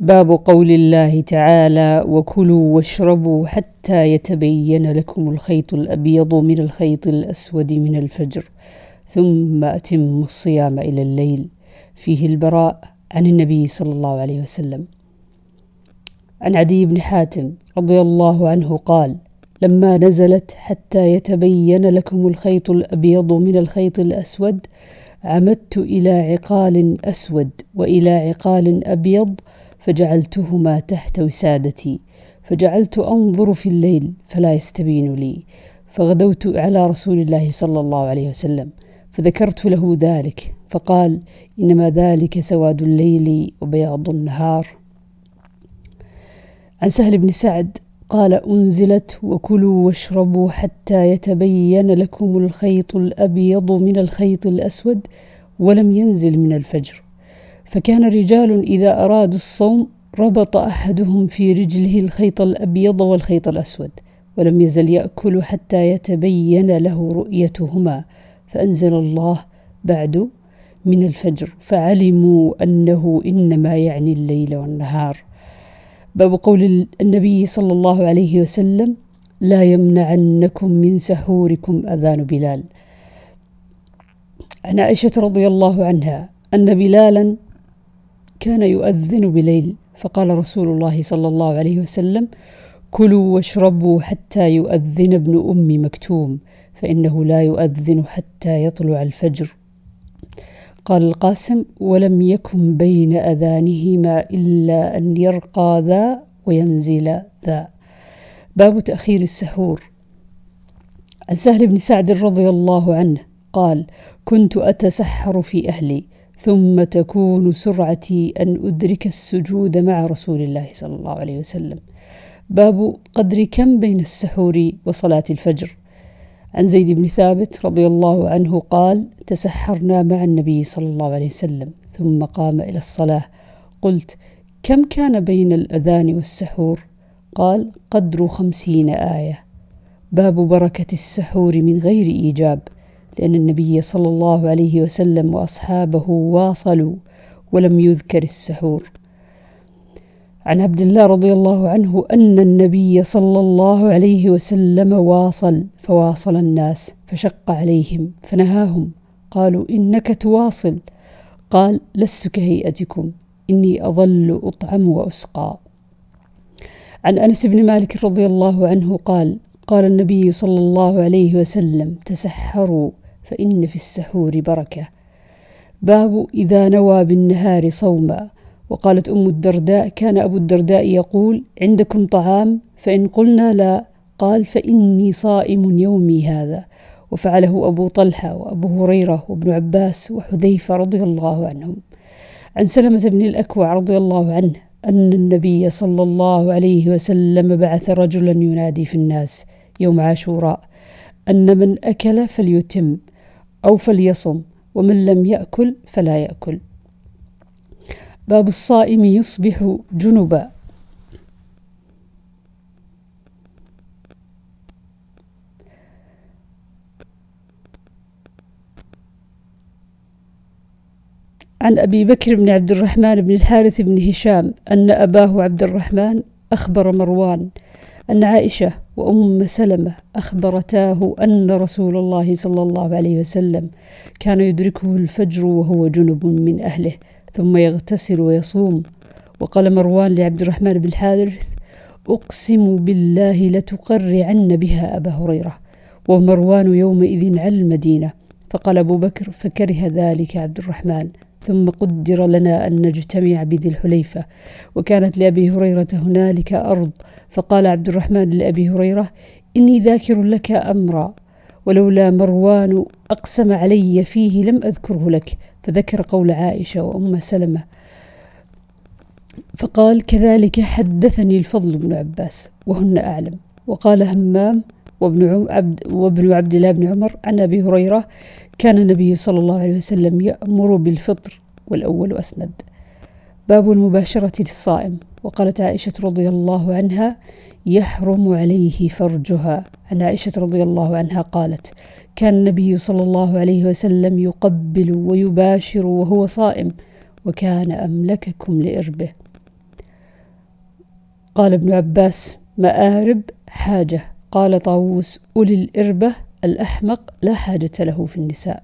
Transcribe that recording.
باب قول الله تعالى وكلوا واشربوا حتى يتبين لكم الخيط الأبيض من الخيط الأسود من الفجر ثم أتموا الصيام إلى الليل. فيه البراء عن النبي صلى الله عليه وسلم. عن عدي بن حاتم رضي الله عنه قال لما نزلت حتى يتبين لكم الخيط الأبيض من الخيط الأسود عمدت إلى عقال أسود وإلى عقال أبيض فجعلتهما تحت وسادتي فجعلت أنظر في الليل فلا يستبين لي فغدوت على رسول الله صلى الله عليه وسلم فذكرت له ذلك فقال إنما ذلك سواد الليل وبياض النهار. عن سهل بن سعد قال أنزلت وكلوا واشربوا حتى يتبين لكم الخيط الأبيض من الخيط الأسود ولم ينزل من الفجر. فكان رجال إذا أرادوا الصوم ربط أحدهم في رجله الخيط الأبيض والخيط الأسود ولم يزل يأكل حتى يتبين له رؤيتهما. فأنزل الله بعد من الفجر فعلموا أنه إنما يعني الليل والنهار. باب قول النبي صلى الله عليه وسلم لا يمنعنكم من سحوركم أذان بلال عن عائشة رضي الله عنها أن بلالا كان يؤذن بليل. فقال رسول الله صلى الله عليه وسلم كلوا واشربوا حتى يؤذن ابن أم مكتوم فإنه لا يؤذن حتى يطلع الفجر. قال القاسم ولم يكن بين أذانهما إلا أن يرقى ذا وينزل ذا. باب تأخير السحور. عن سهل بن سعد رضي الله عنه قال كنت أتسحر في أهلي ثم تكون سرعتي أن أدرك السجود مع رسول الله صلى الله عليه وسلم. باب قدر كم بين السحور وصلاة الفجر. عن زيد بن ثابت رضي الله عنه قال تسحرنا مع النبي صلى الله عليه وسلم ثم قام إلى الصلاة. قلت كم كان بين الأذان والسحور؟ قال قدر خمسين آية. باب بركة السحور من غير إيجاب. لأن النبي صلى الله عليه وسلم وأصحابه واصلوا ولم يذكر السحور. عن عبد الله رضي الله عنه أن النبي صلى الله عليه وسلم واصل فواصل الناس فشق عليهم فنهاهم قالوا إنك تواصل. قال لست كهيئتكم إني أظل أطعم وأسقى. عن أنس بن مالك رضي الله عنه قال قال النبي صلى الله عليه وسلم تسحروا. فإن في السحور بركة. باب إذا نوى بالنهار صوما. وقالت أم الدرداء كان أبو الدرداء يقول عندكم طعام؟ فإن قلنا لا. قال فإني صائم يومي هذا. وفعله أبو طلحة وأبو هريرة وابن عباس وحذيفة رضي الله عنهم. عن سلمة بن الأكوع رضي الله عنه أن النبي صلى الله عليه وسلم بعث رجلا ينادي في الناس يوم عاشوراء أن من أكل فليتم. أو فليصم ومن لم يأكل فلا يأكل. باب الصائم يصبح جنبا. عن أبي بكر بن عبد الرحمن بن الحارث بن هشام أن أباه عبد الرحمن أخبر مروان أن عائشة وأم سلمة أخبرتاه أن رسول الله صلى الله عليه وسلم كان يدركه الفجر وهو جنب من أهله ثم يغتسل ويصوم. وقال مروان لعبد الرحمن بن الحارث أقسم بالله لتقرعن بها أبا هريرة. ومروان يومئذ على المدينة فقال أبو بكر فكره ذلك عبد الرحمن. ثم قدر لنا أن نجتمع بذي الحليفة. وكانت لأبي هريرة هنالك أرض. فقال عبد الرحمن لأبي هريرة إني ذاكر لك أمرا. ولولا مروان أقسم علي فيه لم أذكره لك. فذكر قول عائشة وأم سلمة. فقال كذلك حدثني الفضل بن عباس. وهن أعلم. وقال همام وابن عبد, وابن عبد الله بن عمر عن أبي هريرة كان النبي صلى الله عليه وسلم يأمر بالفطر والأول أسند. باب المباشرة للصائم. وقالت عائشة رضي الله عنها يحرم عليه فرجها. عن عائشة رضي الله عنها قالت كان النبي صلى الله عليه وسلم يقبل ويباشر وهو صائم وكان أملككم لإربه. قال ابن عباس مآرب حاجة. قال طاووس أولي الإربة الأحمق لا حاجة له في النساء.